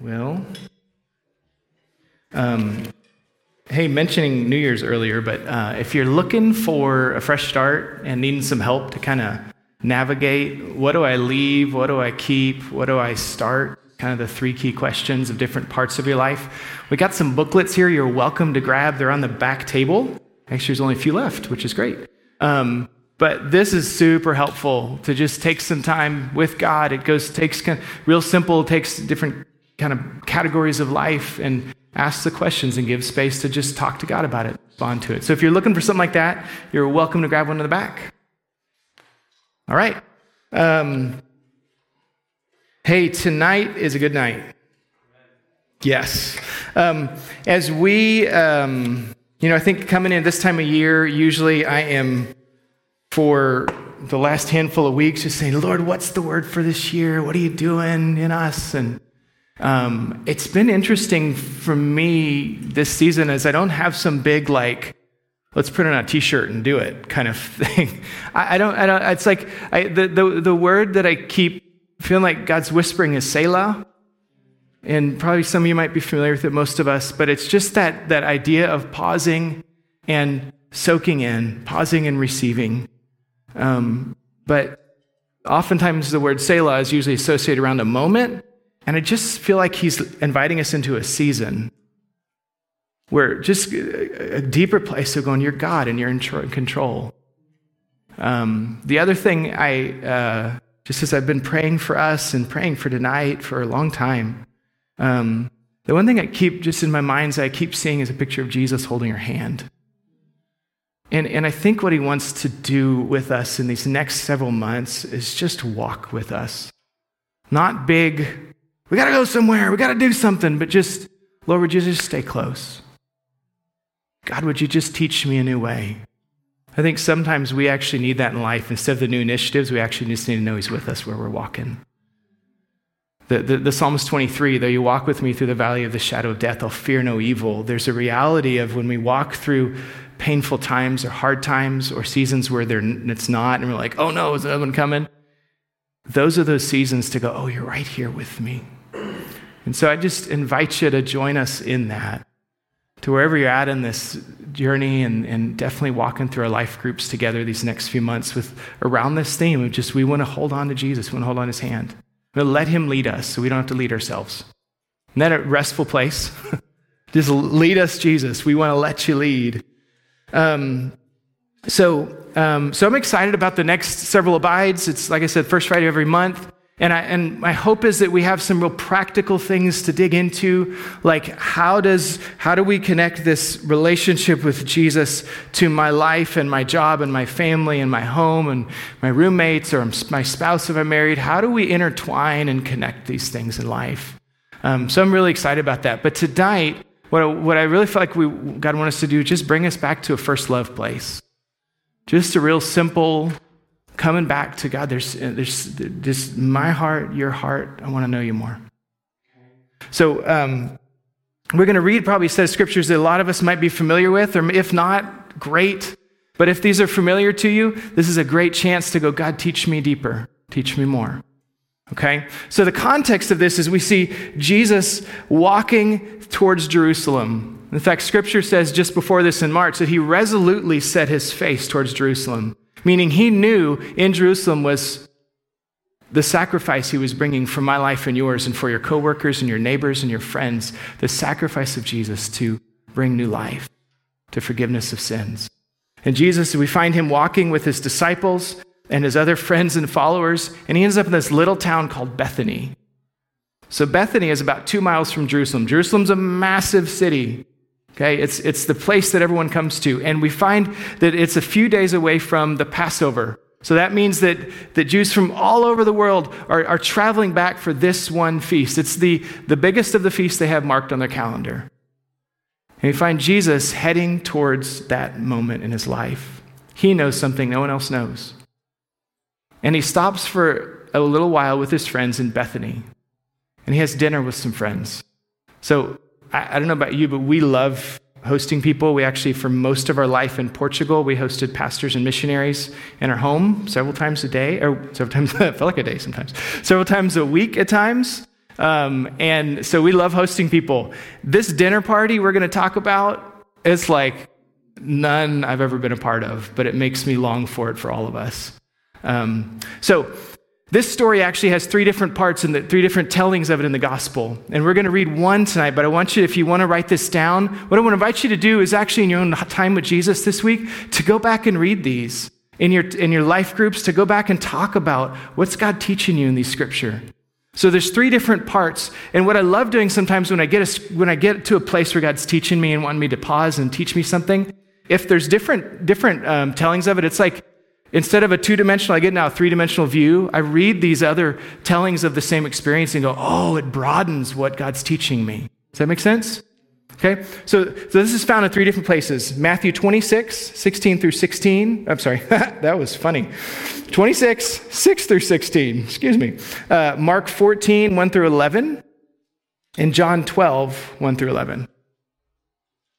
Well, um, hey, mentioning New Year's earlier, but uh, if you're looking for a fresh start and needing some help to kind of navigate what do I leave, what do I keep, what do I start, kind of the three key questions of different parts of your life, we got some booklets here you're welcome to grab. They're on the back table. Actually, there's only a few left, which is great. Um, but this is super helpful to just take some time with God. It goes takes real simple, takes different kind of categories of life and ask the questions and give space to just talk to God about it, respond to it. So if you're looking for something like that, you're welcome to grab one in the back. All right. Um, hey, tonight is a good night. Yes. Um, as we, um, you know, I think coming in this time of year, usually I am for the last handful of weeks just saying, Lord, what's the word for this year? What are you doing in us? And um, it's been interesting for me this season as I don't have some big like let's put it on a t-shirt and do it kind of thing. I, I don't. I don't. It's like I, the, the the word that I keep feeling like God's whispering is Selah. And probably some of you might be familiar with it, most of us, but it's just that, that idea of pausing and soaking in, pausing and receiving. Um, but oftentimes the word Selah is usually associated around a moment and I just feel like he's inviting us into a season where just a deeper place of going, you're God and you're in control. Um, the other thing I, uh, just as I've been praying for us and praying for tonight for a long time, um, the one thing I keep just in my mind's I keep seeing is a picture of Jesus holding her hand. And, and I think what he wants to do with us in these next several months is just walk with us. Not big we got to go somewhere. We got to do something. But just, Lord, would you just stay close? God, would you just teach me a new way? I think sometimes we actually need that in life. Instead of the new initiatives, we actually just need to know He's with us where we're walking. The, the, the Psalms 23, though you walk with me through the valley of the shadow of death, I'll fear no evil. There's a reality of when we walk through painful times or hard times or seasons where there, it's not, and we're like, oh no, is another one coming? Those are those seasons to go, oh, you're right here with me. And so I just invite you to join us in that, to wherever you're at in this journey, and, and definitely walking through our life groups together these next few months with around this theme of just we want to hold on to Jesus, we want to hold on his hand. We let him lead us so we don't have to lead ourselves. Isn't that a restful place? just lead us, Jesus. We want to let you lead. Um, so, um, so I'm excited about the next several abides. It's like I said, first Friday every month. And, I, and my hope is that we have some real practical things to dig into, like how, does, how do we connect this relationship with Jesus to my life and my job and my family and my home and my roommates or my spouse if I'm married? How do we intertwine and connect these things in life? Um, so I'm really excited about that. But tonight, what I, what I really feel like we, God wants us to do is just bring us back to a first love place. Just a real simple, coming back to God. There's, there's just my heart, your heart. I want to know you more. So um, we're going to read probably a set of scriptures that a lot of us might be familiar with, or if not, great. But if these are familiar to you, this is a great chance to go, God, teach me deeper, teach me more. Okay? So the context of this is we see Jesus walking towards Jerusalem. In fact, scripture says just before this in Mark that he resolutely set his face towards Jerusalem meaning he knew in Jerusalem was the sacrifice he was bringing for my life and yours and for your coworkers and your neighbors and your friends, the sacrifice of Jesus to bring new life, to forgiveness of sins. And Jesus, we find him walking with his disciples and his other friends and followers, and he ends up in this little town called Bethany. So Bethany is about two miles from Jerusalem. Jerusalem's a massive city. Okay, it's, it's the place that everyone comes to. And we find that it's a few days away from the Passover. So that means that, that Jews from all over the world are, are traveling back for this one feast. It's the, the biggest of the feasts they have marked on their calendar. And we find Jesus heading towards that moment in his life. He knows something no one else knows. And he stops for a little while with his friends in Bethany. And he has dinner with some friends. So I, I don't know about you, but we love hosting people. We actually, for most of our life in Portugal, we hosted pastors and missionaries in our home several times a day, or several times, felt like a day sometimes, several times a week at times. Um, and so we love hosting people. This dinner party we're going to talk about, it's like none I've ever been a part of, but it makes me long for it for all of us. Um, so this story actually has three different parts and three different tellings of it in the gospel. And we're going to read one tonight, but I want you, if you want to write this down, what I want to invite you to do is actually in your own time with Jesus this week to go back and read these in your, in your life groups, to go back and talk about what's God teaching you in these scripture. So there's three different parts. And what I love doing sometimes when I get, a, when I get to a place where God's teaching me and wanting me to pause and teach me something, if there's different, different um, tellings of it, it's like instead of a two dimensional, I get now a three dimensional view. I read these other tellings of the same experience and go, oh, it broadens what God's teaching me. Does that make sense? Okay, so, so this is found in three different places Matthew 26, 16 through 16. I'm sorry, that was funny. 26, 6 through 16, excuse me. Uh, Mark 14, 1 through 11, and John 12, 1 through 11.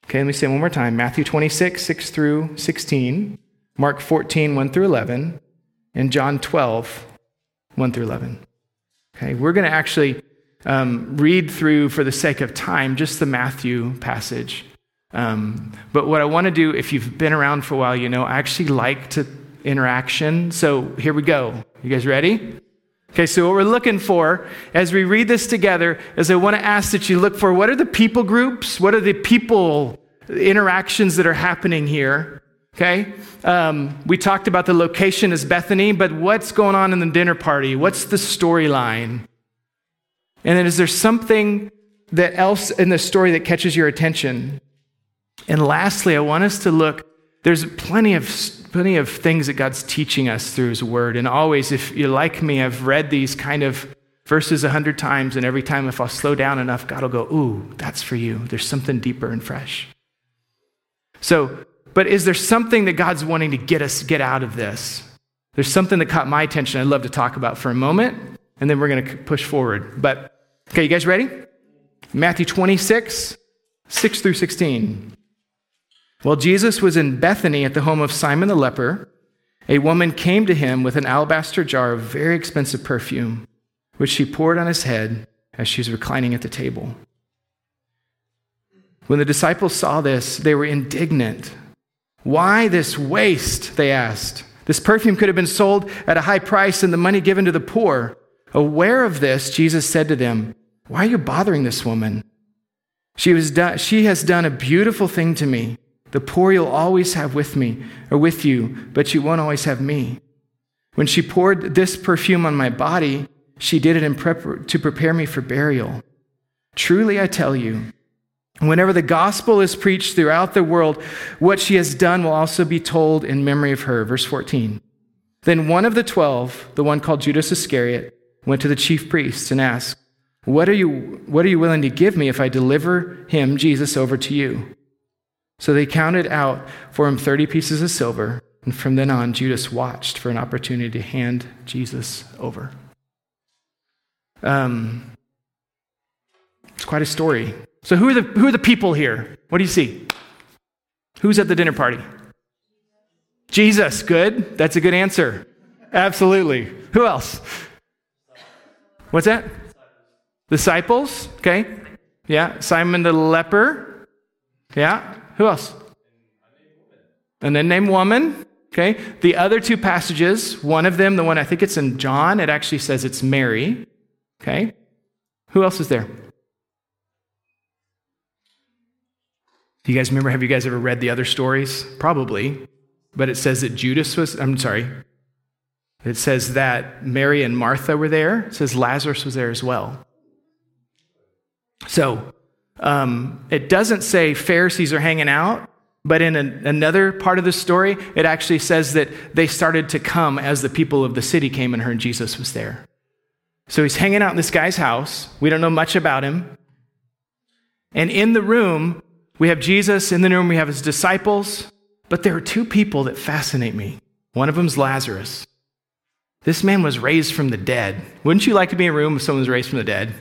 Okay, let me say it one more time Matthew 26, 6 through 16, Mark 14, 1 through 11, and John 12, 1 through 11. Okay, we're going to actually um, read through, for the sake of time, just the Matthew passage. Um, but what I want to do, if you've been around for a while, you know, I actually like to interaction. So here we go. You guys ready? Okay, so what we're looking for as we read this together is I want to ask that you look for what are the people groups? What are the people interactions that are happening here? Okay, um, we talked about the location as Bethany, but what's going on in the dinner party? What's the storyline? And then is there something that else in the story that catches your attention? And lastly, I want us to look. There's plenty of plenty of things that God's teaching us through His Word, and always, if you're like me, I've read these kind of verses a hundred times, and every time, if I'll slow down enough, God will go, "Ooh, that's for you." There's something deeper and fresh. So, but is there something that God's wanting to get us get out of this? There's something that caught my attention. I'd love to talk about for a moment, and then we're going to push forward. But Okay, you guys ready? Matthew 26, 6 through 16. While Jesus was in Bethany at the home of Simon the leper, a woman came to him with an alabaster jar of very expensive perfume, which she poured on his head as she was reclining at the table. When the disciples saw this, they were indignant. Why this waste? They asked. This perfume could have been sold at a high price and the money given to the poor. Aware of this, Jesus said to them, Why are you bothering this woman? She, was do- she has done a beautiful thing to me. The poor you'll always have with me or with you, but you won't always have me. When she poured this perfume on my body, she did it in prep- to prepare me for burial. Truly, I tell you, whenever the gospel is preached throughout the world, what she has done will also be told in memory of her. Verse 14. Then one of the twelve, the one called Judas Iscariot, went to the chief priests and asked, what are, you, what are you willing to give me if I deliver him, Jesus, over to you? So they counted out for him 30 pieces of silver. And from then on, Judas watched for an opportunity to hand Jesus over. Um, it's quite a story. So, who are, the, who are the people here? What do you see? Who's at the dinner party? Jesus. Good. That's a good answer. Absolutely. Who else? What's that? Disciples. Okay. Yeah. Simon the leper. Yeah. Who else? And then name woman. Okay. The other two passages, one of them, the one I think it's in John, it actually says it's Mary. Okay. Who else is there? Do you guys remember? Have you guys ever read the other stories? Probably. But it says that Judas was, I'm sorry, it says that Mary and Martha were there. It says Lazarus was there as well. So um, it doesn't say Pharisees are hanging out, but in an, another part of the story, it actually says that they started to come as the people of the city came and heard Jesus was there. So he's hanging out in this guy's house. We don't know much about him. And in the room, we have Jesus. In the room, we have his disciples. But there are two people that fascinate me. One of them's Lazarus. This man was raised from the dead. Wouldn't you like to be in a room if someone was raised from the dead?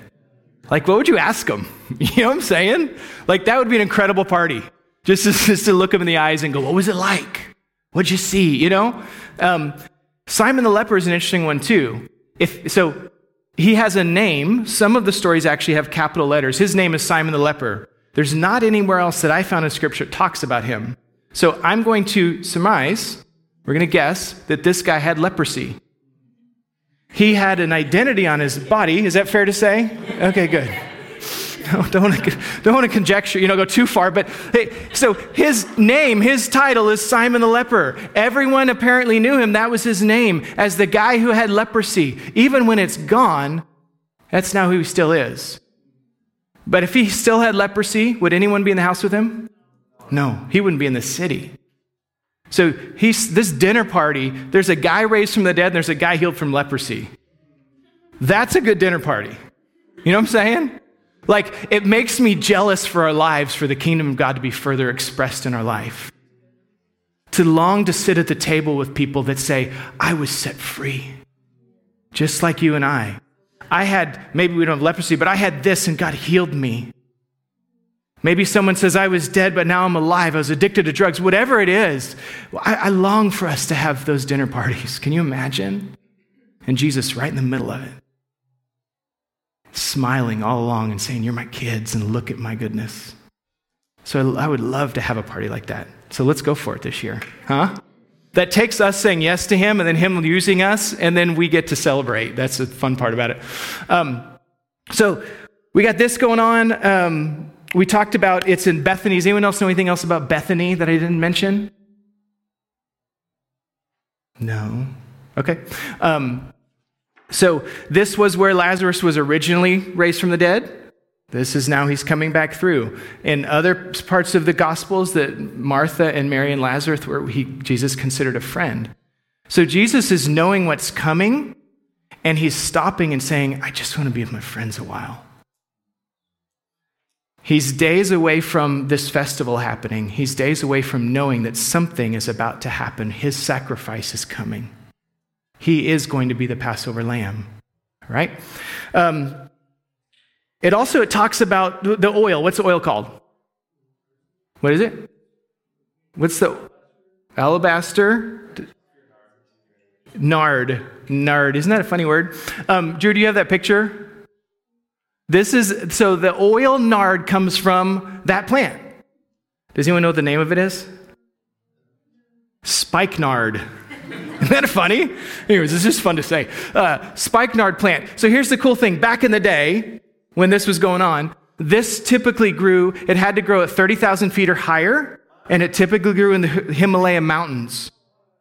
Like, what would you ask them? You know what I'm saying? Like, that would be an incredible party. Just to, just to look him in the eyes and go, what was it like? What'd you see? You know? Um, Simon the leper is an interesting one, too. If, so, he has a name. Some of the stories actually have capital letters. His name is Simon the leper. There's not anywhere else that I found in Scripture that talks about him. So I'm going to surmise, we're going to guess, that this guy had leprosy. He had an identity on his body. Is that fair to say? Okay, good. don't want to don't want to conjecture, you know, go too far. But hey, so his name, his title is Simon the leper. Everyone apparently knew him. That was his name as the guy who had leprosy. Even when it's gone, that's now who he still is. But if he still had leprosy, would anyone be in the house with him? No, he wouldn't be in the city. So he's this dinner party. There's a guy raised from the dead. And there's a guy healed from leprosy. That's a good dinner party. You know what I'm saying? Like, it makes me jealous for our lives, for the kingdom of God to be further expressed in our life. To long to sit at the table with people that say, I was set free, just like you and I. I had, maybe we don't have leprosy, but I had this and God healed me. Maybe someone says, I was dead, but now I'm alive. I was addicted to drugs. Whatever it is, I, I long for us to have those dinner parties. Can you imagine? And Jesus right in the middle of it smiling all along and saying, You're my kids, and look at my goodness. So I would love to have a party like that. So let's go for it this year, huh? That takes us saying yes to Him and then Him using us, and then we get to celebrate. That's the fun part about it. Um, so we got this going on. Um, we talked about it's in Bethany. Does anyone else know anything else about Bethany that I didn't mention? No. Okay. Um, so, this was where Lazarus was originally raised from the dead. This is now he's coming back through. In other parts of the Gospels, that Martha and Mary and Lazarus were he, Jesus considered a friend. So, Jesus is knowing what's coming, and he's stopping and saying, I just want to be with my friends a while. He's days away from this festival happening. He's days away from knowing that something is about to happen. His sacrifice is coming. He is going to be the Passover lamb, right? Um, it also it talks about the oil. What's the oil called? What is it? What's the alabaster? Nard. Nard. Isn't that a funny word? Um, Drew, do you have that picture? This is so the oil nard comes from that plant. Does anyone know what the name of it is? Spikenard. Isn't that funny? Anyways, it's just fun to say. Uh, spikenard plant. So here's the cool thing. Back in the day, when this was going on, this typically grew, it had to grow at 30,000 feet or higher, and it typically grew in the Himalaya mountains,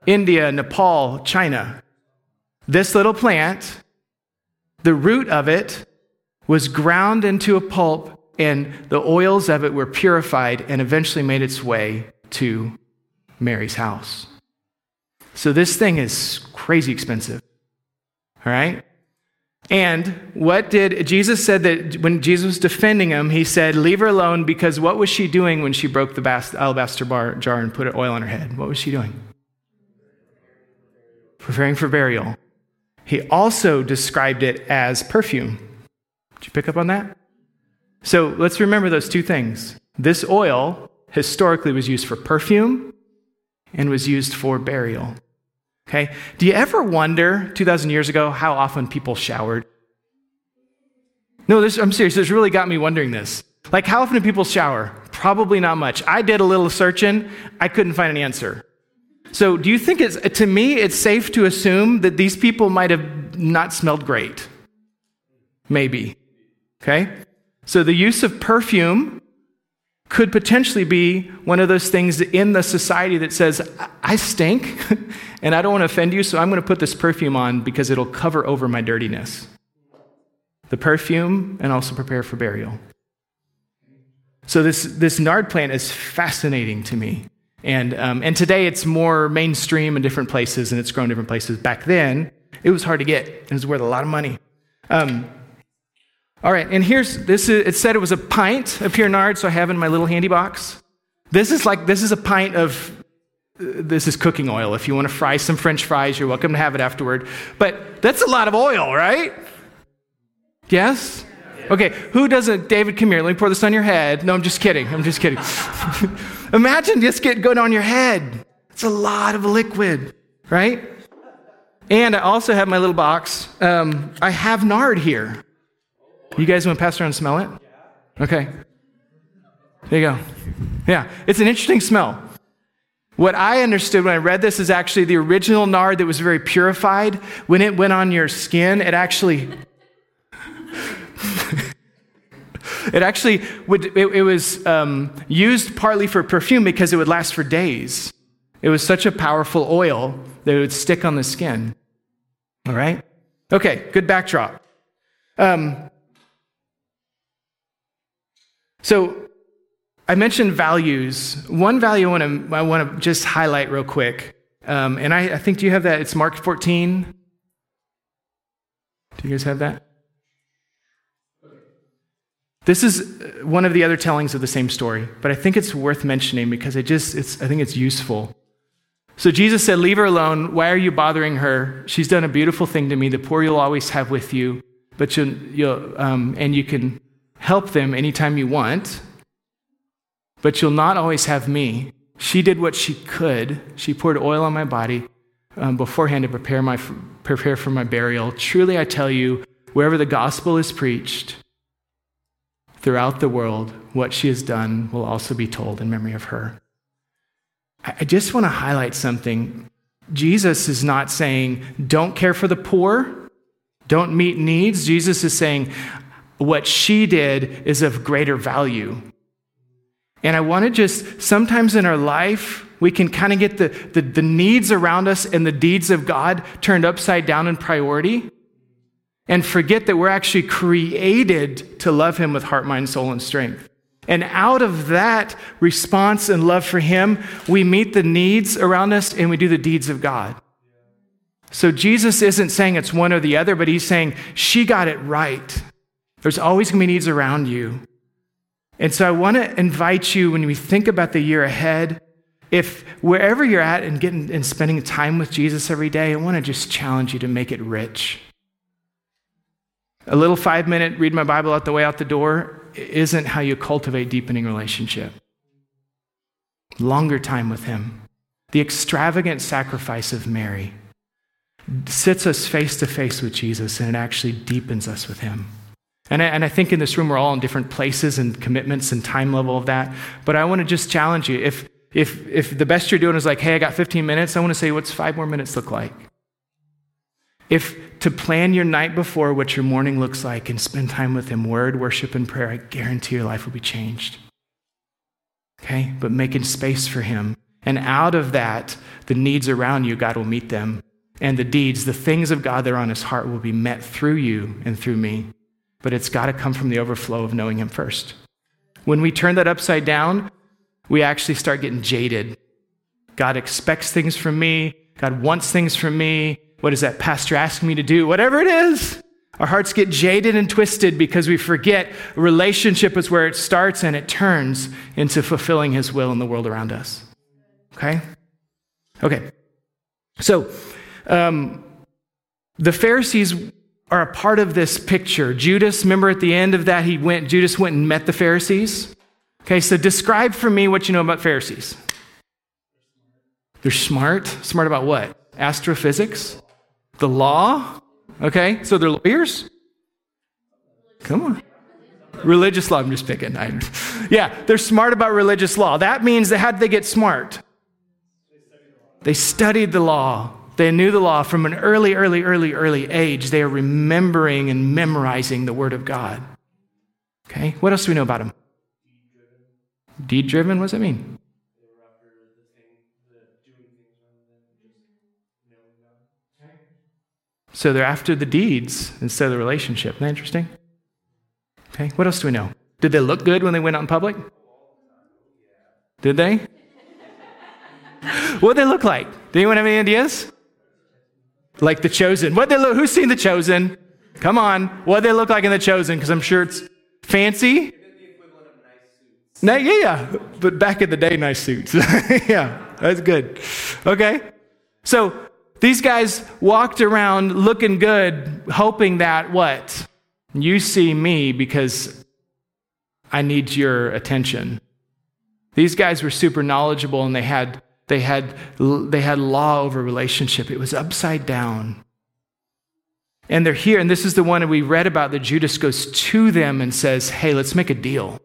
India, Nepal, China. This little plant, the root of it was ground into a pulp, and the oils of it were purified and eventually made its way to Mary's house. So this thing is crazy expensive. All right? And what did Jesus said that when Jesus was defending him, he said, Leave her alone because what was she doing when she broke the alabaster bar, jar and put oil on her head? What was she doing? Preparing for burial. He also described it as perfume. Did you pick up on that? So let's remember those two things. This oil historically was used for perfume and was used for burial. Okay? Do you ever wonder, 2,000 years ago, how often people showered? No, this, I'm serious. This really got me wondering this. Like, how often do people shower? Probably not much. I did a little searching, I couldn't find an answer. So, do you think it's, to me, it's safe to assume that these people might have not smelled great? Maybe. Okay? So, the use of perfume could potentially be one of those things in the society that says, I stink and I don't want to offend you, so I'm going to put this perfume on because it'll cover over my dirtiness. The perfume and also prepare for burial. So, this, this nard plant is fascinating to me. And, um, and today it's more mainstream in different places and it's grown different places. Back then, it was hard to get, it was worth a lot of money. Um, all right, and here's this. Is, it said it was a pint of pure nard, so I have in my little handy box. This is like this is a pint of this is cooking oil. If you want to fry some French fries, you're welcome to have it afterward. But that's a lot of oil, right? Yes. Okay, who doesn't? David, come here. Let me pour this on your head. No, I'm just kidding. I'm just kidding. Imagine this get going on your head. It's a lot of liquid, right? And I also have my little box. Um, I have nard here. You guys want to pass around and smell it? Okay. There you go. Yeah, it's an interesting smell. What I understood when I read this is actually the original nard that was very purified. When it went on your skin, it actually. it actually would, it, it was um, used partly for perfume because it would last for days. It was such a powerful oil that it would stick on the skin. All right? Okay, good backdrop. Um, so I mentioned values. One value I want to, I want to just highlight real quick. Um, and I, I think, do you have that? It's Mark 14. Do you guys have that? This is one of the other tellings of the same story, but I think it's worth mentioning because it just, it's, I think it's useful. So Jesus said, Leave her alone. Why are you bothering her? She's done a beautiful thing to me. The poor you'll always have with you, but you'll, you'll um, and you can help them anytime you want, but you'll not always have me. She did what she could. She poured oil on my body um, beforehand to prepare, my, prepare for my burial. Truly, I tell you, wherever the gospel is preached throughout the world, what she has done will also be told in memory of her. I just want to highlight something. Jesus is not saying, don't care for the poor, don't meet needs. Jesus is saying, what she did is of greater value. And I want to just, sometimes in our life, we can kind of get the, the, the, needs around us and the deeds of God turned upside down in priority and forget that we're actually created to love Him with heart, mind, soul, and strength. And out of that response and love for Him, we meet the needs around us and we do the deeds of God. So Jesus isn't saying it's one or the other, but He's saying she got it right. There's always going to be needs around you. And so I want to invite you when we think about the year ahead, if wherever you're at and getting and spending time with Jesus every day, I want to just challenge you to make it rich. A little five minute read my Bible out the way out the door isn't how you cultivate deepening relationship. Longer time with Him. The extravagant sacrifice of Mary sits us face to face with Jesus and it actually deepens us with Him. And I, and I think in this room, we're all in different places and commitments and time level of that. But I want to just challenge you. If, if, if the best you're doing is like, hey, I got 15 minutes, I want to say, what's five more minutes look like? If to plan your night before what your morning looks like and spend time with Him, word, worship, and prayer, I guarantee your life will be changed. Okay? But making space for Him. And out of that, the needs around you, God will meet them. And the deeds, the things of God that are on His heart will be met through you and through me but it's got to come from the overflow of knowing Him first. When we turn that upside down, we actually start getting jaded. God expects things from me. God wants things from me. What is that pastor asking me to do? Whatever it is. Our hearts get jaded and twisted because we forget relationship is where it starts and it turns into fulfilling His will in the world around us. Okay? Okay. So, um, the Pharisees are a part of this picture. Judas, remember at the end of that, he went, Judas went and met the Pharisees. Okay, so describe for me what you know about Pharisees. They're smart. Smart about what? Astrophysics? The law? Okay, so they're lawyers? Come on. Religious law, I'm just picking. I, yeah, they're smart about religious law. That means that how did they get smart? They studied the law. They knew the law from an early, early, early, early age. They are remembering and memorizing the Word of God. Okay, what else do we know about them? Deed driven, what does that mean? So they're after the deeds instead of the relationship. Isn't that interesting? Okay, what else do we know? Did they look good when they went out in public? Did they? what did they look like? Did anyone have any ideas? Like the chosen. What they look, who's seen the chosen? Come on. What they look like in the chosen? Because I'm sure it's fancy. No, yeah, yeah. But back in the day, nice suits. yeah, that's good. Okay. So these guys walked around looking good, hoping that what? You see me because I need your attention. These guys were super knowledgeable and they had They had, they had law over relationship. It was upside down. And they're here, and this is the one that we read about that Judas goes to them and says, Hey, let's make a deal.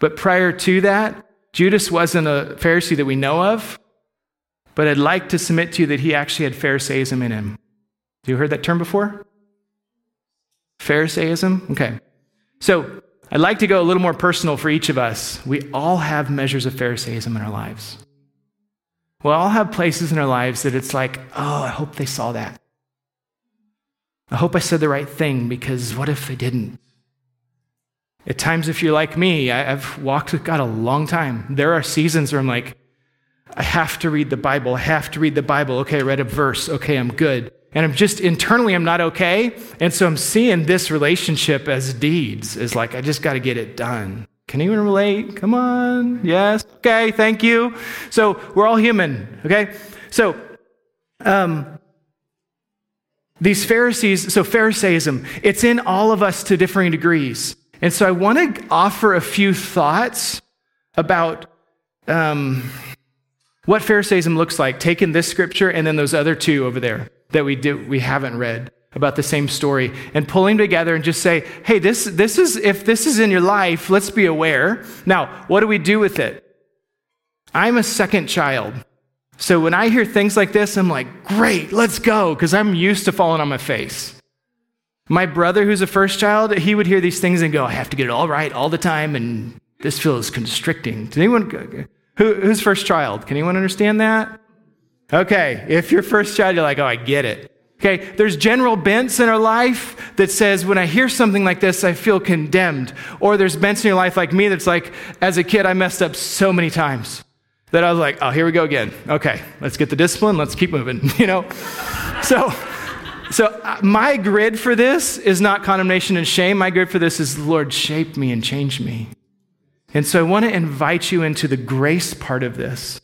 But prior to that, Judas wasn't a Pharisee that we know of, but I'd like to submit to you that he actually had Pharisaism in him. Have you heard that term before? Pharisaism? Okay. So I'd like to go a little more personal for each of us. We all have measures of Pharisaism in our lives. We all have places in our lives that it's like, oh, I hope they saw that. I hope I said the right thing because what if they didn't? At times, if you're like me, I've walked with God a long time. There are seasons where I'm like, I have to read the Bible. I have to read the Bible. Okay, I read a verse. Okay, I'm good. And I'm just internally, I'm not okay. And so I'm seeing this relationship as deeds, as like, I just got to get it done. Can anyone relate? Come on. Yes. Okay, thank you. So we're all human, okay? So, um, these Pharisees, so Pharisaism, it's in all of us to differing degrees. And so I want to offer a few thoughts about um, what Pharisaism looks like, taking this scripture and then those other two over there that we, do, we haven't read about the same story and pulling together and just say, hey, this, this is, if this is in your life, let's be aware. Now, what do we do with it? I'm a second child. So when I hear things like this, I'm like, great, let's go, because I'm used to falling on my face. My brother, who's a first child, he would hear these things and go, I have to get it all right all the time, and this feels constricting. Does anyone, who, who's first child? Can anyone understand that? Okay, if you're first child, you're like, oh, I get it. Okay, there's general bents in our life that says when I hear something like this, I feel condemned. Or there's bents in your life like me that's like, as a kid, I messed up so many times that I was like, oh, here we go again. Okay, let's get the discipline, let's keep moving, you know? so, so uh, my grid for this is not condemnation and shame. My grid for this is, Lord, shape me and change me. And so I want to invite you into the grace part of this.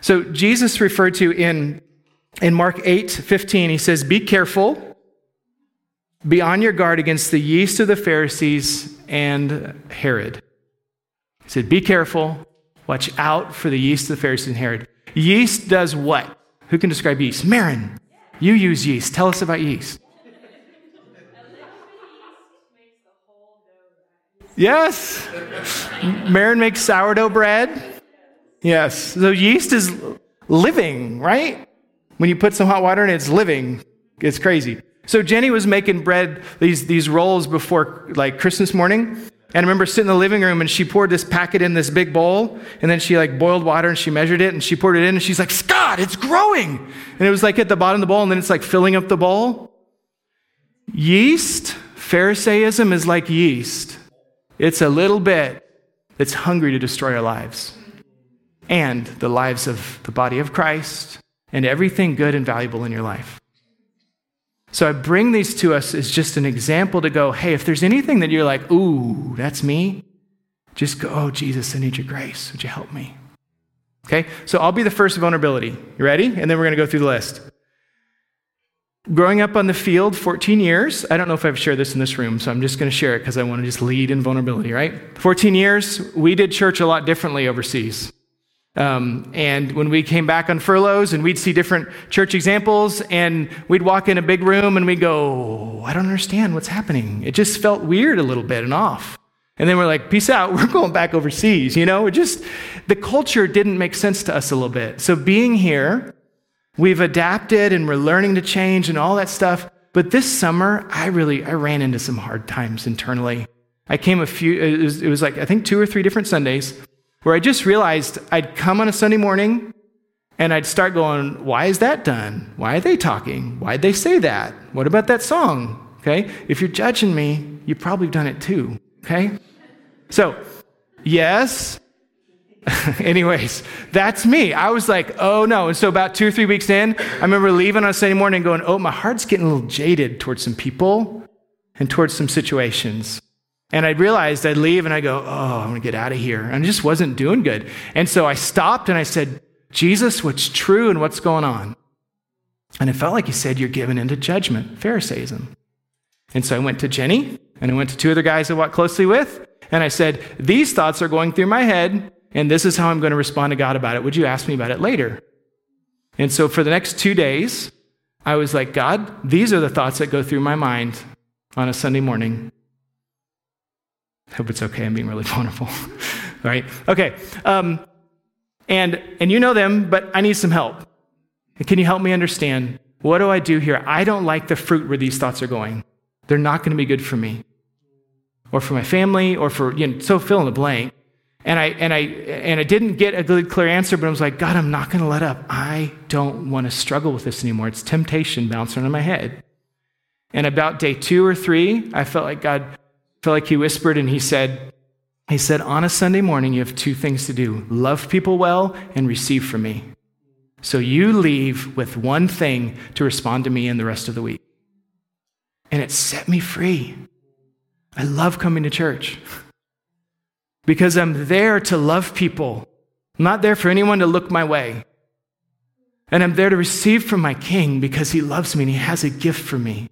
So Jesus referred to in, in Mark 8, 15, he says, Be careful, be on your guard against the yeast of the Pharisees and Herod. He said, Be careful, Watch out for the yeast of the Pharisees and Herod. Yeast does what? Who can describe yeast? Marin, you use yeast. Tell us about yeast. Yes. Marin makes sourdough bread. Yes. So yeast is living, right? When you put some hot water in it, it's living. It's crazy. So Jenny was making bread, these, these rolls before like Christmas morning. And I remember sitting in the living room and she poured this packet in this big bowl and then she like boiled water and she measured it and she poured it in and she's like, Scott, it's growing. And it was like at the bottom of the bowl and then it's like filling up the bowl. Yeast, Pharisaism is like yeast. It's a little bit that's hungry to destroy our lives and the lives of the body of Christ and everything good and valuable in your life. So I bring these to us as just an example to go, hey, if there's anything that you're like, ooh, that's me, just go, oh, Jesus, I need your grace. Would you help me? Okay, so I'll be the first vulnerability. You ready? And then we're going to go through the list. Growing up on the field, 14 years. I don't know if I've shared this in this room, so I'm just going to share it because I want to just lead in vulnerability, right? 14 years, we did church a lot differently overseas. Um, and when we came back on furloughs and we'd see different church examples and we'd walk in a big room and we'd go, I don't understand what's happening. It just felt weird a little bit and off. And then we're like, peace out, we're going back overseas. You know, it just, the culture didn't make sense to us a little bit. So being here, we've adapted and we're learning to change and all that stuff. But this summer, I really, I ran into some hard times internally. I came a few, it was, it was like, I think two or three different Sundays where I just realized I'd come on a Sunday morning and I'd start going, why is that done? Why are they talking? Why'd they say that? What about that song? Okay? If you're judging me, you've probably done it too. Okay? So, yes. Anyways, that's me. I was like, oh no. And so, about two or three weeks in, I remember leaving on a Sunday morning going, oh, my heart's getting a little jaded towards some people and towards some situations. And I realized I'd leave and I go, oh, I'm going to get out of here. And I just wasn't doing good. And so I stopped and I said, Jesus, what's true and what's going on? And it felt like he said, You're given into judgment, Pharisaism. And so I went to Jenny and I went to two other guys I walked closely with. And I said, These thoughts are going through my head. and this is how I'm going to respond to God about it. Would you ask me about it later? And so for the next two days, I was like, God, these are the thoughts that go through my mind on a Sunday morning. I hope it's okay. I'm being really vulnerable. right? Okay. Um, and, and you know them, but I need some help. Can you help me understand? What do I do here? I don't like the fruit where these thoughts are going. They're not going to be good for me or for my family or for, you know, so fill in the blank. And I, and I, and I didn't get a good, clear answer, but I was like, God, I'm not going to let up. I don't want to struggle with this anymore. It's temptation bouncing in my head. And about day two or three, I felt like God felt like He whispered and He said, He said, on a Sunday morning, you have two things to do love people well and receive from me. So you leave with one thing to respond to me in the rest of the week. And it set me free. I love coming to church because I'm there to love people. I'm not there for anyone to look my way. And I'm there to receive from my king because he loves me and he has a gift for me.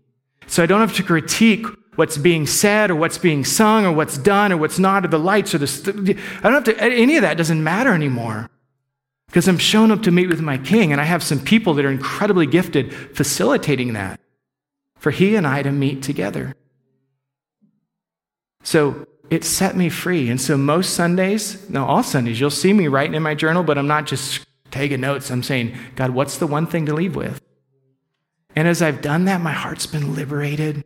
So I don't have to critique what's being said or what's being sung or what's done or what's not or the lights or the. St- I don't have to, any of that doesn't matter anymore because I'm shown up to meet with my king and I have some people that are incredibly gifted facilitating that for he and I to meet together. So it set me free. And so most Sundays, no, all Sundays, you'll see me writing in my journal, but I'm not just taking notes. I'm saying, God, what's the one thing to leave with? And as I've done that, my heart's been liberated.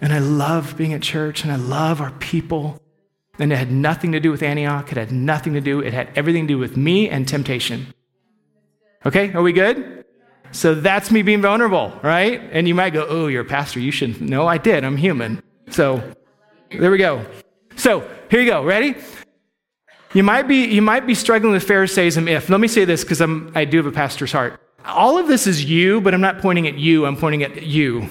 And I love being at church and I love our people. And it had nothing to do with Antioch. It had nothing to do, it had everything to do with me and temptation. Okay, are we good? So that's me being vulnerable, right? And you might go, oh, you're a pastor. You shouldn't. No, I did. I'm human. So there we go. So here you go. Ready? You might be, you might be struggling with Pharisaism if, let me say this because I do have a pastor's heart. All of this is you, but I'm not pointing at you, I'm pointing at you.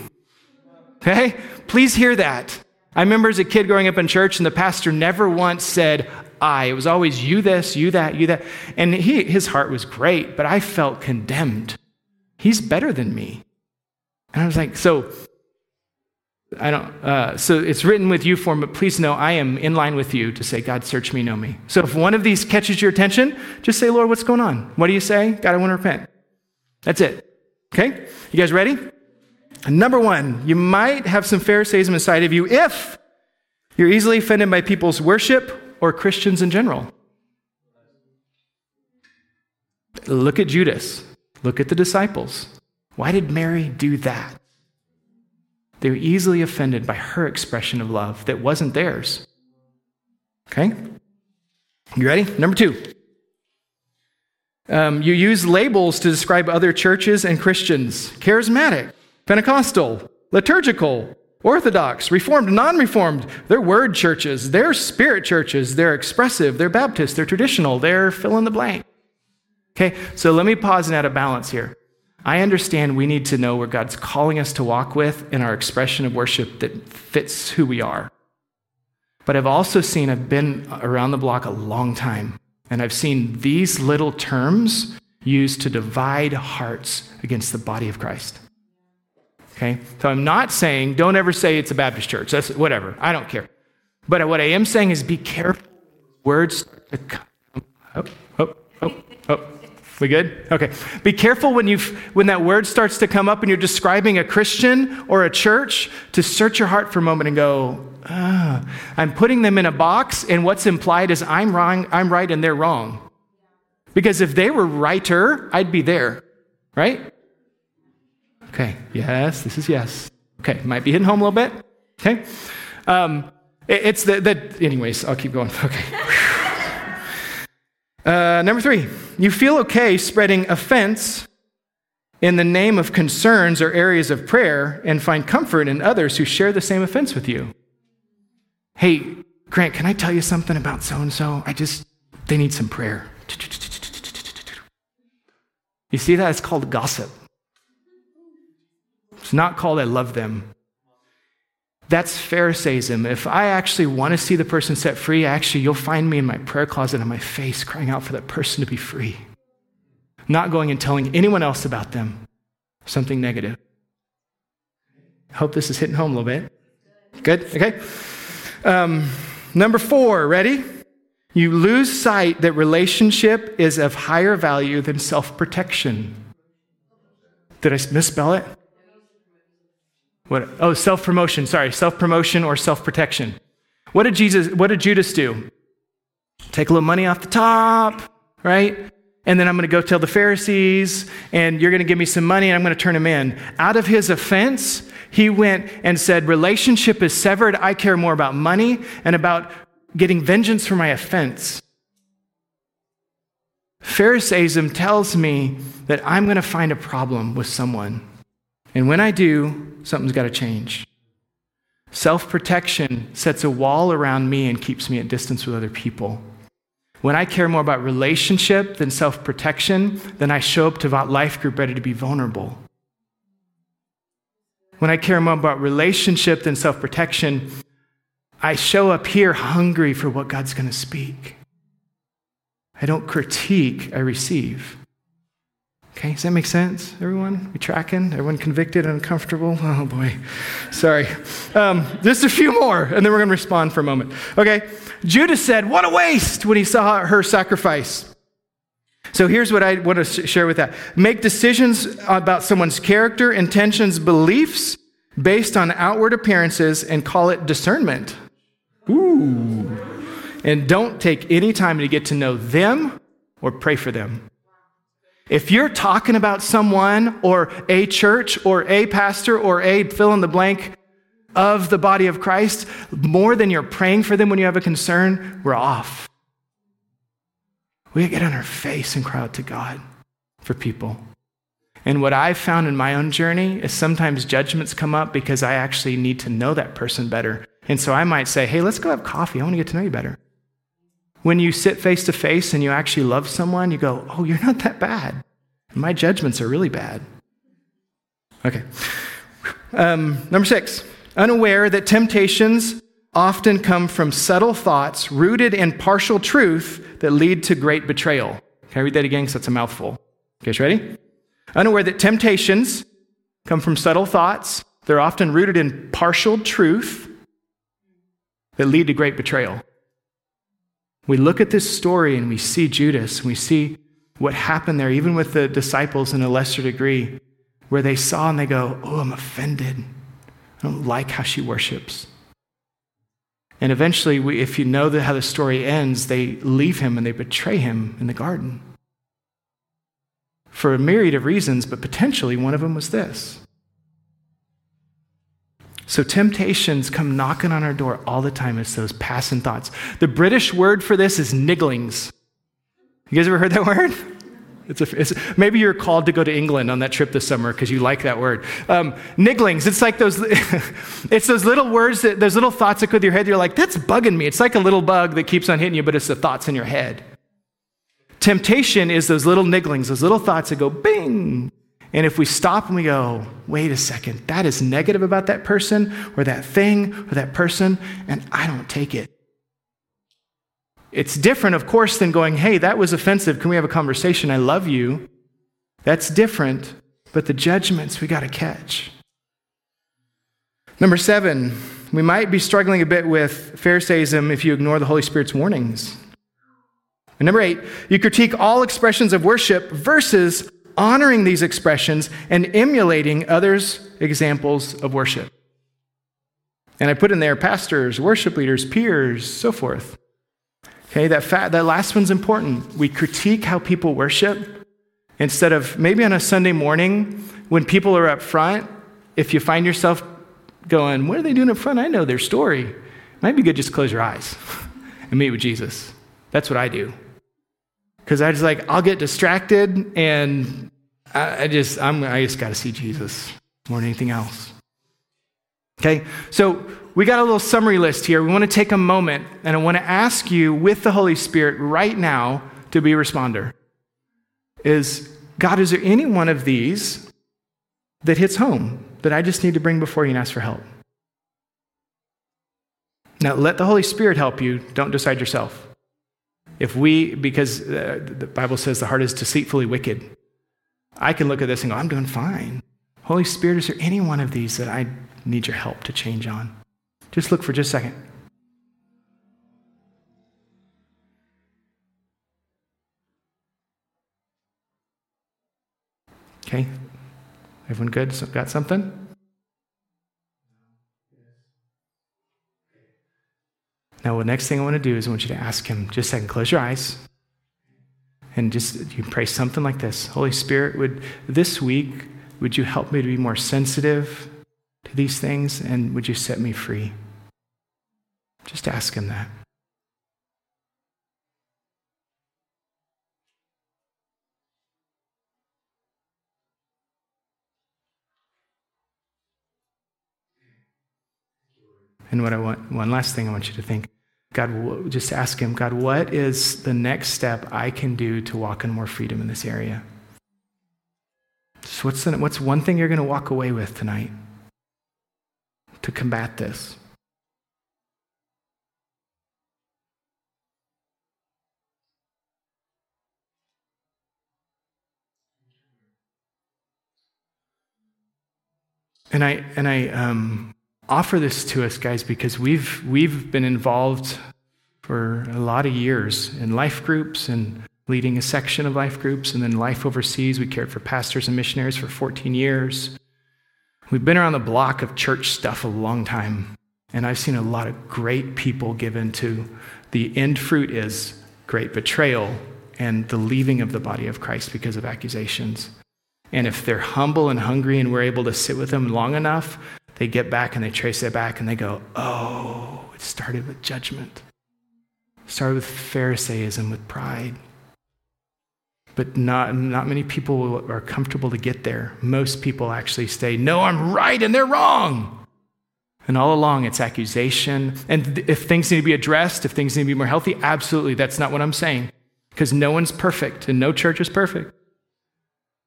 Okay? Please hear that. I remember as a kid growing up in church, and the pastor never once said, I. It was always you this, you that, you that. And he, his heart was great, but I felt condemned. He's better than me. And I was like, so I don't, uh, so it's written with you form, but please know I am in line with you to say, God, search me, know me. So if one of these catches your attention, just say, Lord, what's going on? What do you say? God, I want to repent. That's it. Okay? You guys ready? Number one, you might have some Pharisaism inside of you if you're easily offended by people's worship or Christians in general. Look at Judas. Look at the disciples. Why did Mary do that? They were easily offended by her expression of love that wasn't theirs. Okay? You ready? Number two. Um, you use labels to describe other churches and Christians charismatic, Pentecostal, liturgical, Orthodox, Reformed, non Reformed. They're word churches, they're spirit churches, they're expressive, they're Baptist, they're traditional, they're fill in the blank. Okay, so let me pause and add a balance here. I understand we need to know where God's calling us to walk with in our expression of worship that fits who we are. But I've also seen, I've been around the block a long time, and I've seen these little terms used to divide hearts against the body of Christ. Okay? So I'm not saying, don't ever say it's a Baptist church. That's whatever. I don't care. But what I am saying is be careful. Words. Oh, oh, oh, oh. We good? Okay. Be careful when you when that word starts to come up and you're describing a Christian or a church to search your heart for a moment and go, ah, I'm putting them in a box, and what's implied is I'm wrong, I'm right, and they're wrong. Because if they were righter, I'd be there, right? Okay. Yes, this is yes. Okay. Might be hitting home a little bit. Okay. Um, it, it's the, the, anyways, I'll keep going. Okay. uh, number three, you feel okay spreading offense in the name of concerns or areas of prayer and find comfort in others who share the same offense with you. Hey, Grant, can I tell you something about so and so? I just, they need some prayer. You see that? It's called gossip. It's not called I love them. That's Pharisaism. If I actually want to see the person set free, actually, you'll find me in my prayer closet on my face crying out for that person to be free. Not going and telling anyone else about them something negative. I hope this is hitting home a little bit. Good? Okay. Um, number four, ready? you lose sight that relationship is of higher value than self protection. Did I misspell it? What? Oh, self promotion. Sorry, self promotion or self protection. What did Jesus? What did Judas do? Take a little money off the top, right? And then I'm going to go tell the Pharisees, and you're going to give me some money, and I'm going to turn him in. Out of his offense, he went and said, Relationship is severed. I care more about money and about getting vengeance for my offense. Pharisaism tells me that I'm going to find a problem with someone. And when I do, something's got to change. Self protection sets a wall around me and keeps me at distance with other people. When I care more about relationship than self protection, then I show up to life group ready to be vulnerable. When I care more about relationship than self protection, I show up here hungry for what God's going to speak. I don't critique, I receive. Okay, does that make sense, everyone? We tracking? Everyone convicted and uncomfortable? Oh boy, sorry. Um, just a few more, and then we're going to respond for a moment. Okay, Judas said, What a waste when he saw her sacrifice. So here's what I want to share with that make decisions about someone's character, intentions, beliefs based on outward appearances and call it discernment. Ooh. And don't take any time to get to know them or pray for them. If you're talking about someone or a church or a pastor or a fill in the blank of the body of Christ more than you're praying for them when you have a concern, we're off. We get on our face and cry out to God for people. And what I've found in my own journey is sometimes judgments come up because I actually need to know that person better. And so I might say, hey, let's go have coffee. I want to get to know you better. When you sit face to face and you actually love someone, you go, oh, you're not that bad. My judgments are really bad. Okay. Um, number six, unaware that temptations often come from subtle thoughts rooted in partial truth that lead to great betrayal. Can I read that again? Because that's a mouthful. Okay, you ready? Unaware that temptations come from subtle thoughts. They're often rooted in partial truth that lead to great betrayal. We look at this story and we see Judas, we see what happened there, even with the disciples in a lesser degree, where they saw and they go, Oh, I'm offended. I don't like how she worships. And eventually, we, if you know the, how the story ends, they leave him and they betray him in the garden. For a myriad of reasons, but potentially one of them was this. So temptations come knocking on our door all the time as those passing thoughts. The British word for this is nigglings. You guys ever heard that word? It's a, it's, maybe you're called to go to England on that trip this summer because you like that word. Um, nigglings, it's like those, it's those little words, that, those little thoughts that go through your head. You're like, that's bugging me. It's like a little bug that keeps on hitting you, but it's the thoughts in your head. Temptation is those little nigglings, those little thoughts that go bing. And if we stop and we go, wait a second, that is negative about that person or that thing or that person, and I don't take it. It's different, of course, than going, hey, that was offensive. Can we have a conversation? I love you. That's different, but the judgments we got to catch. Number seven, we might be struggling a bit with Pharisaism if you ignore the Holy Spirit's warnings. And number eight, you critique all expressions of worship versus honoring these expressions and emulating others' examples of worship. And I put in there pastors, worship leaders, peers, so forth. Okay, that, fa- that last one's important. We critique how people worship instead of maybe on a Sunday morning when people are up front, if you find yourself going, What are they doing up front? I know their story. Might be good just close your eyes and meet with Jesus. That's what I do. Because I just like, I'll get distracted and I, I just, I'm, I just got to see Jesus more than anything else. Okay, so we got a little summary list here. We want to take a moment and I want to ask you with the Holy Spirit right now to be a responder. Is God, is there any one of these that hits home that I just need to bring before you and ask for help? Now, let the Holy Spirit help you. Don't decide yourself. If we, because uh, the Bible says the heart is deceitfully wicked, I can look at this and go, I'm doing fine. Holy Spirit, is there any one of these that I need your help to change on? Just look for just a second. Okay, everyone good? So got something? Now, the next thing I want to do is I want you to ask him, just a second, close your eyes. And just you pray something like this Holy Spirit, would this week, would you help me to be more sensitive to these things? And would you set me free? Just ask him that. And what I want, one last thing I want you to think God, just ask Him, God, what is the next step I can do to walk in more freedom in this area? So, what's, the, what's one thing you're going to walk away with tonight to combat this? And I, and I, um, offer this to us, guys, because we've, we've been involved for a lot of years in life groups and leading a section of life groups, and then life overseas. We cared for pastors and missionaries for 14 years. We've been around the block of church stuff a long time, and I've seen a lot of great people given to the end fruit is great betrayal and the leaving of the body of Christ because of accusations. And if they're humble and hungry and we're able to sit with them long enough, they get back and they trace it back and they go, oh, it started with judgment. It started with Pharisaism, with pride. But not, not many people are comfortable to get there. Most people actually say, no, I'm right and they're wrong. And all along, it's accusation. And if things need to be addressed, if things need to be more healthy, absolutely, that's not what I'm saying. Because no one's perfect and no church is perfect.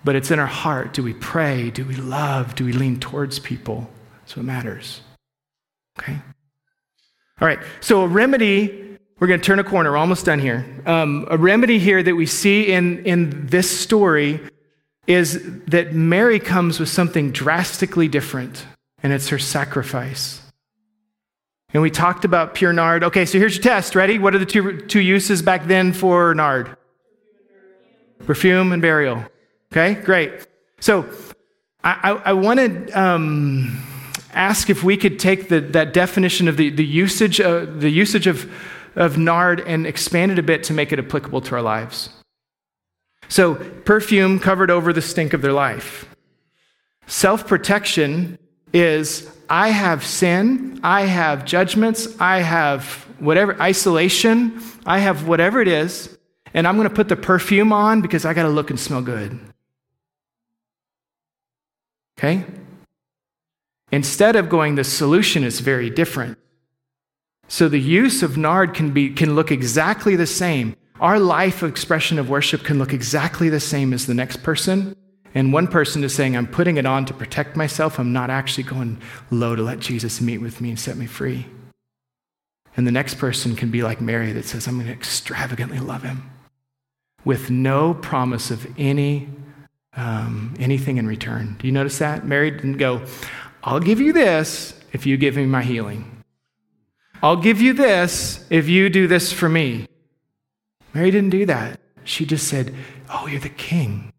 But it's in our heart. Do we pray? Do we love? Do we lean towards people? That's what matters. Okay? All right, so a remedy, we're going to turn a corner, we're almost done here. Um, a remedy here that we see in, in this story is that Mary comes with something drastically different, and it's her sacrifice. And we talked about pure nard. Okay, so here's your test. Ready? What are the two, two uses back then for nard? Perfume and burial. Okay, great. So I, I, I wanted. Um, ask if we could take the, that definition of the, the usage, uh, the usage of, of nard and expand it a bit to make it applicable to our lives. So, perfume covered over the stink of their life. Self protection is I have sin, I have judgments, I have whatever, isolation, I have whatever it is, and I'm going to put the perfume on because I got to look and smell good. Okay? Instead of going, the solution is very different. So the use of nard can, be, can look exactly the same. Our life expression of worship can look exactly the same as the next person. And one person is saying, I'm putting it on to protect myself. I'm not actually going low to let Jesus meet with me and set me free. And the next person can be like Mary that says, I'm going to extravagantly love him with no promise of any um, anything in return. Do you notice that? Mary didn't go, I'll give you this if you give me my healing. I'll give you this if you do this for me. Mary didn't do that. She just said, Oh, you're the king.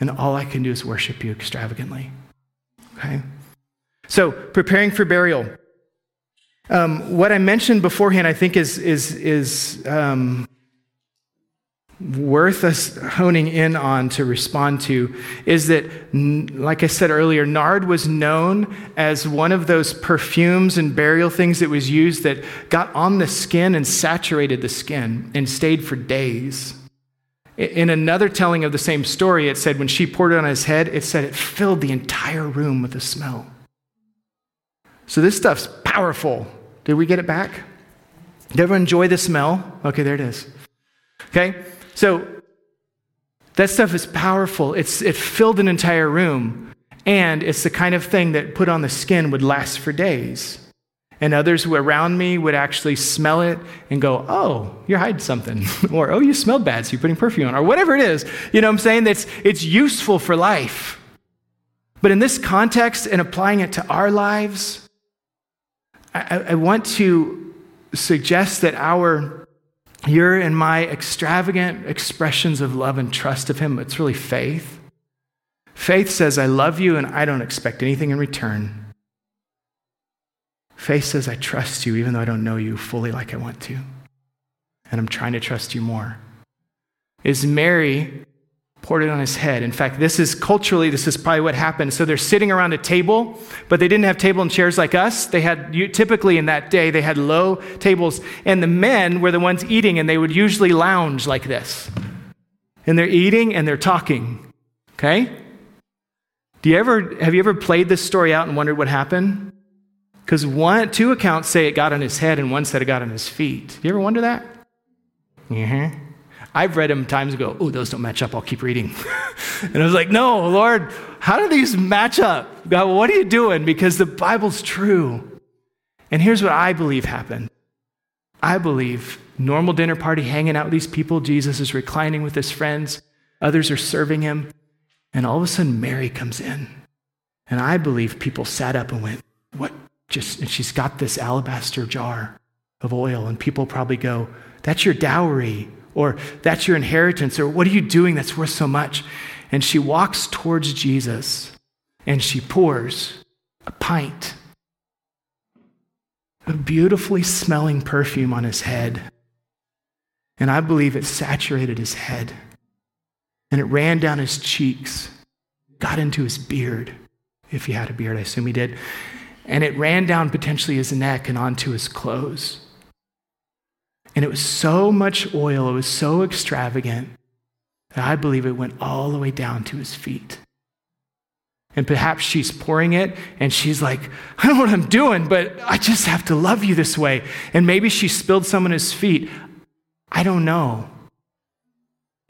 And all I can do is worship you extravagantly. Okay? So, preparing for burial. Um, what I mentioned beforehand, I think, is, is, is um, worth us honing in on to respond to is that, like I said earlier, nard was known as one of those perfumes and burial things that was used that got on the skin and saturated the skin and stayed for days. In another telling of the same story, it said when she poured it on his head, it said it filled the entire room with the smell. So this stuff's powerful. Did we get it back? Did everyone enjoy the smell? Okay, there it is. Okay? So that stuff is powerful. It's, it filled an entire room. And it's the kind of thing that put on the skin would last for days. And others around me would actually smell it and go, oh, you're hiding something. or, oh, you smell bad, so you're putting perfume on. Or whatever it is. You know what I'm saying? It's, it's useful for life. But in this context and applying it to our lives, I, I want to suggest that our your and my extravagant expressions of love and trust of Him, it's really faith. Faith says, I love you and I don't expect anything in return. Faith says, I trust you even though I don't know you fully like I want to. And I'm trying to trust you more. Is Mary poured it on his head. In fact, this is culturally, this is probably what happened. So they're sitting around a table, but they didn't have table and chairs like us. They had, typically in that day, they had low tables, and the men were the ones eating, and they would usually lounge like this. And they're eating and they're talking. Okay? Do you ever, have you ever played this story out and wondered what happened? Because one, two accounts say it got on his head, and one said it got on his feet. Do You ever wonder that? Mm-hmm. I've read them times ago, oh, those don't match up. I'll keep reading. and I was like, no, Lord, how do these match up? God, what are you doing? Because the Bible's true. And here's what I believe happened I believe normal dinner party, hanging out with these people. Jesus is reclining with his friends, others are serving him. And all of a sudden, Mary comes in. And I believe people sat up and went, What? Just, and she's got this alabaster jar of oil. And people probably go, That's your dowry or that's your inheritance, or what are you doing that's worth so much? And she walks towards Jesus and she pours a pint of beautifully smelling perfume on his head. And I believe it saturated his head and it ran down his cheeks, got into his beard, if he had a beard, I assume he did, and it ran down potentially his neck and onto his clothes. And it was so much oil, it was so extravagant that I believe it went all the way down to his feet. And perhaps she's pouring it and she's like, I don't know what I'm doing, but I just have to love you this way. And maybe she spilled some on his feet. I don't know.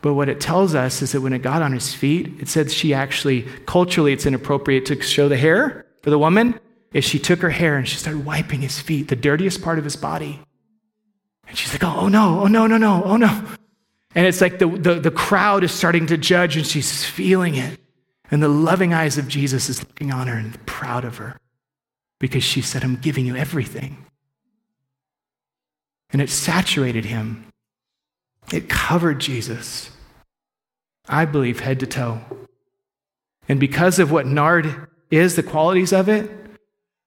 But what it tells us is that when it got on his feet, it said she actually, culturally, it's inappropriate to show the hair for the woman, is she took her hair and she started wiping his feet, the dirtiest part of his body. And she's like, oh, oh no, oh no, no, no, oh no. And it's like the, the, the crowd is starting to judge and she's feeling it. And the loving eyes of Jesus is looking on her and proud of her because she said, I'm giving you everything. And it saturated him, it covered Jesus, I believe, head to toe. And because of what nard is, the qualities of it,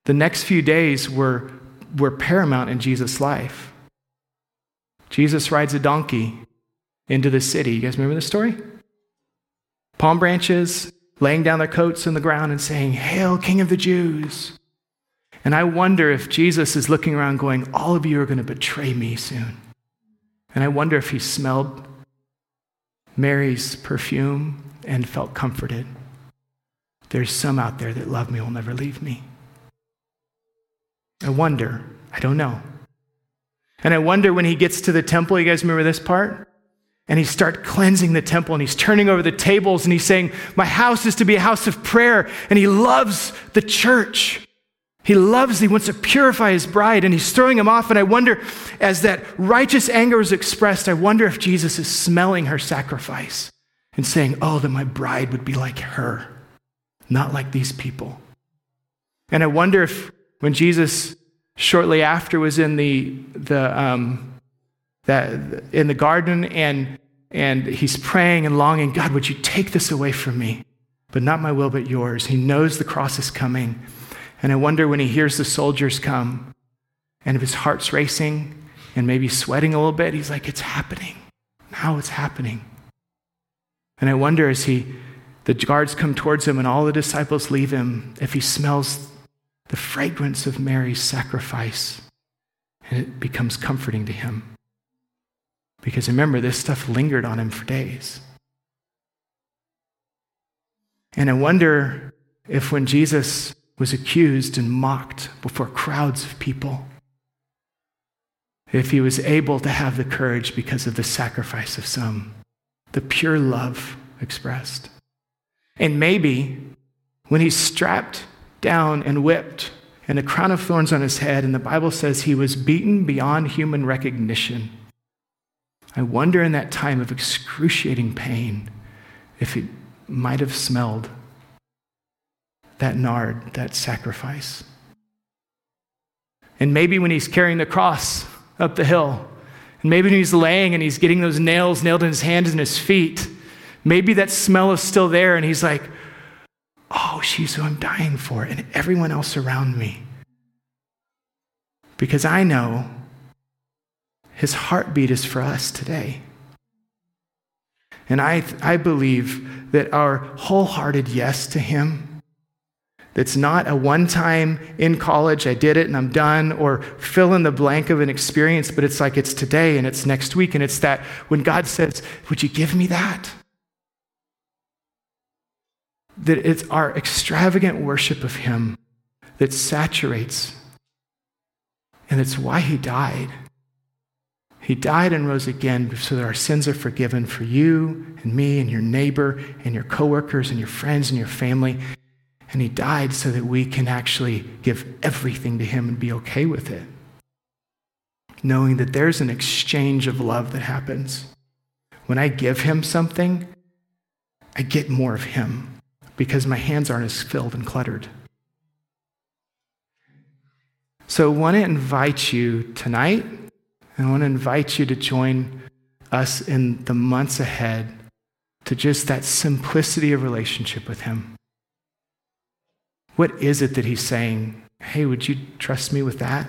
the next few days were, were paramount in Jesus' life. Jesus rides a donkey into the city. You guys remember the story? Palm branches, laying down their coats on the ground and saying, Hail, King of the Jews. And I wonder if Jesus is looking around going, All of you are going to betray me soon. And I wonder if he smelled Mary's perfume and felt comforted. There's some out there that love me, will never leave me. I wonder, I don't know. And I wonder when he gets to the temple, you guys remember this part? And he starts cleansing the temple and he's turning over the tables and he's saying, My house is to be a house of prayer. And he loves the church. He loves, he wants to purify his bride and he's throwing him off. And I wonder, as that righteous anger is expressed, I wonder if Jesus is smelling her sacrifice and saying, Oh, that my bride would be like her, not like these people. And I wonder if when Jesus shortly after was in the, the, um, that, in the garden and, and he's praying and longing, God, would you take this away from me? But not my will, but yours. He knows the cross is coming. And I wonder when he hears the soldiers come and if his heart's racing and maybe sweating a little bit, he's like, it's happening. Now it's happening. And I wonder as he, the guards come towards him and all the disciples leave him, if he smells the fragrance of Mary's sacrifice, and it becomes comforting to him. Because remember, this stuff lingered on him for days. And I wonder if when Jesus was accused and mocked before crowds of people, if he was able to have the courage because of the sacrifice of some, the pure love expressed. And maybe when he's strapped down and whipped, and a crown of thorns on his head, and the Bible says he was beaten beyond human recognition. I wonder in that time of excruciating pain if he might have smelled that nard, that sacrifice. And maybe when he's carrying the cross up the hill, and maybe when he's laying and he's getting those nails nailed in his hands and his feet, maybe that smell is still there, and he's like, Oh, she's who I'm dying for, and everyone else around me. Because I know his heartbeat is for us today. And I, I believe that our wholehearted yes to him that's not a one time in college, I did it and I'm done, or fill in the blank of an experience, but it's like it's today and it's next week. And it's that when God says, Would you give me that? That it's our extravagant worship of Him that saturates. And it's why He died. He died and rose again so that our sins are forgiven for you and me and your neighbor and your coworkers and your friends and your family. And he died so that we can actually give everything to him and be okay with it. Knowing that there's an exchange of love that happens. When I give him something, I get more of him because my hands aren't as filled and cluttered. So I want to invite you tonight, and I want to invite you to join us in the months ahead to just that simplicity of relationship with him. What is it that he's saying? Hey, would you trust me with that?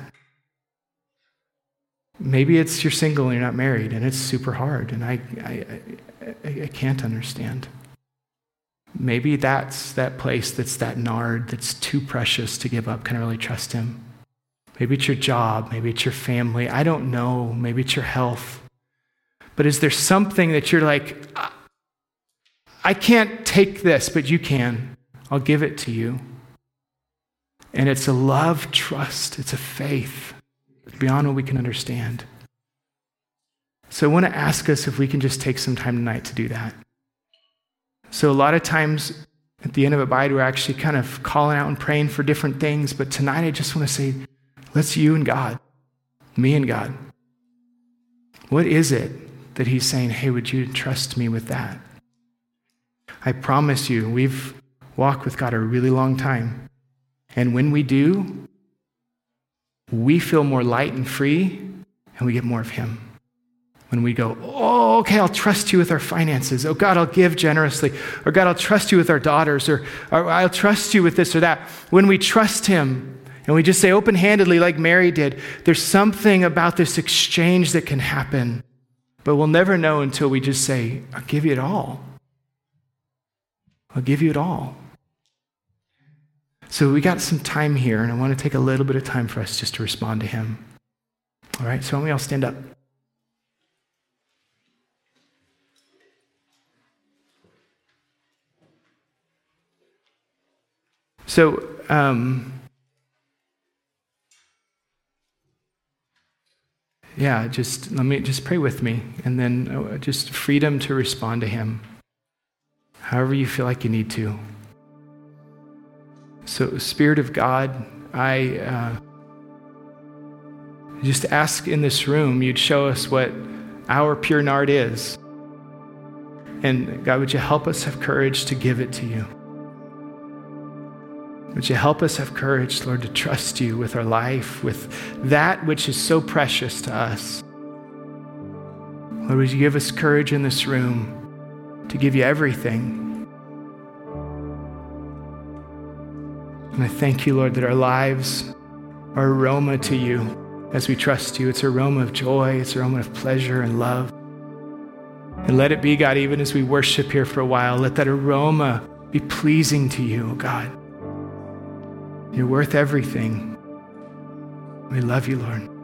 Maybe it's you're single and you're not married, and it's super hard, and I, I, I, I can't understand. Maybe that's that place that's that nard that's too precious to give up. Can I really trust him? Maybe it's your job. Maybe it's your family. I don't know. Maybe it's your health. But is there something that you're like, I can't take this, but you can? I'll give it to you. And it's a love, trust, it's a faith beyond what we can understand. So I want to ask us if we can just take some time tonight to do that. So a lot of times at the end of Abide, we're actually kind of calling out and praying for different things. But tonight I just want to say, let's you and God, me and God. What is it that he's saying, hey, would you trust me with that? I promise you, we've walked with God a really long time. And when we do, we feel more light and free, and we get more of Him. When we go, oh, okay, I'll trust you with our finances. Oh, God, I'll give generously. Or, God, I'll trust you with our daughters. Or, or I'll trust you with this or that. When we trust Him, and we just say open handedly, like Mary did, there's something about this exchange that can happen. But we'll never know until we just say, I'll give you it all. I'll give you it all. So we got some time here, and I want to take a little bit of time for us just to respond to him. All right, so why don't we all stand up? So, um, yeah, just let me just pray with me, and then uh, just freedom to respond to Him, however you feel like you need to. So, Spirit of God, I uh, just ask in this room you'd show us what our pure nard is. And God, would you help us have courage to give it to you? Would you help us have courage, Lord, to trust you with our life, with that which is so precious to us? Lord, would you give us courage in this room to give you everything? And I thank you, Lord, that our lives are aroma to you as we trust you. It's aroma of joy, it's aroma of pleasure and love. And let it be, God, even as we worship here for a while, let that aroma be pleasing to you, God. You're worth everything. We love you, Lord.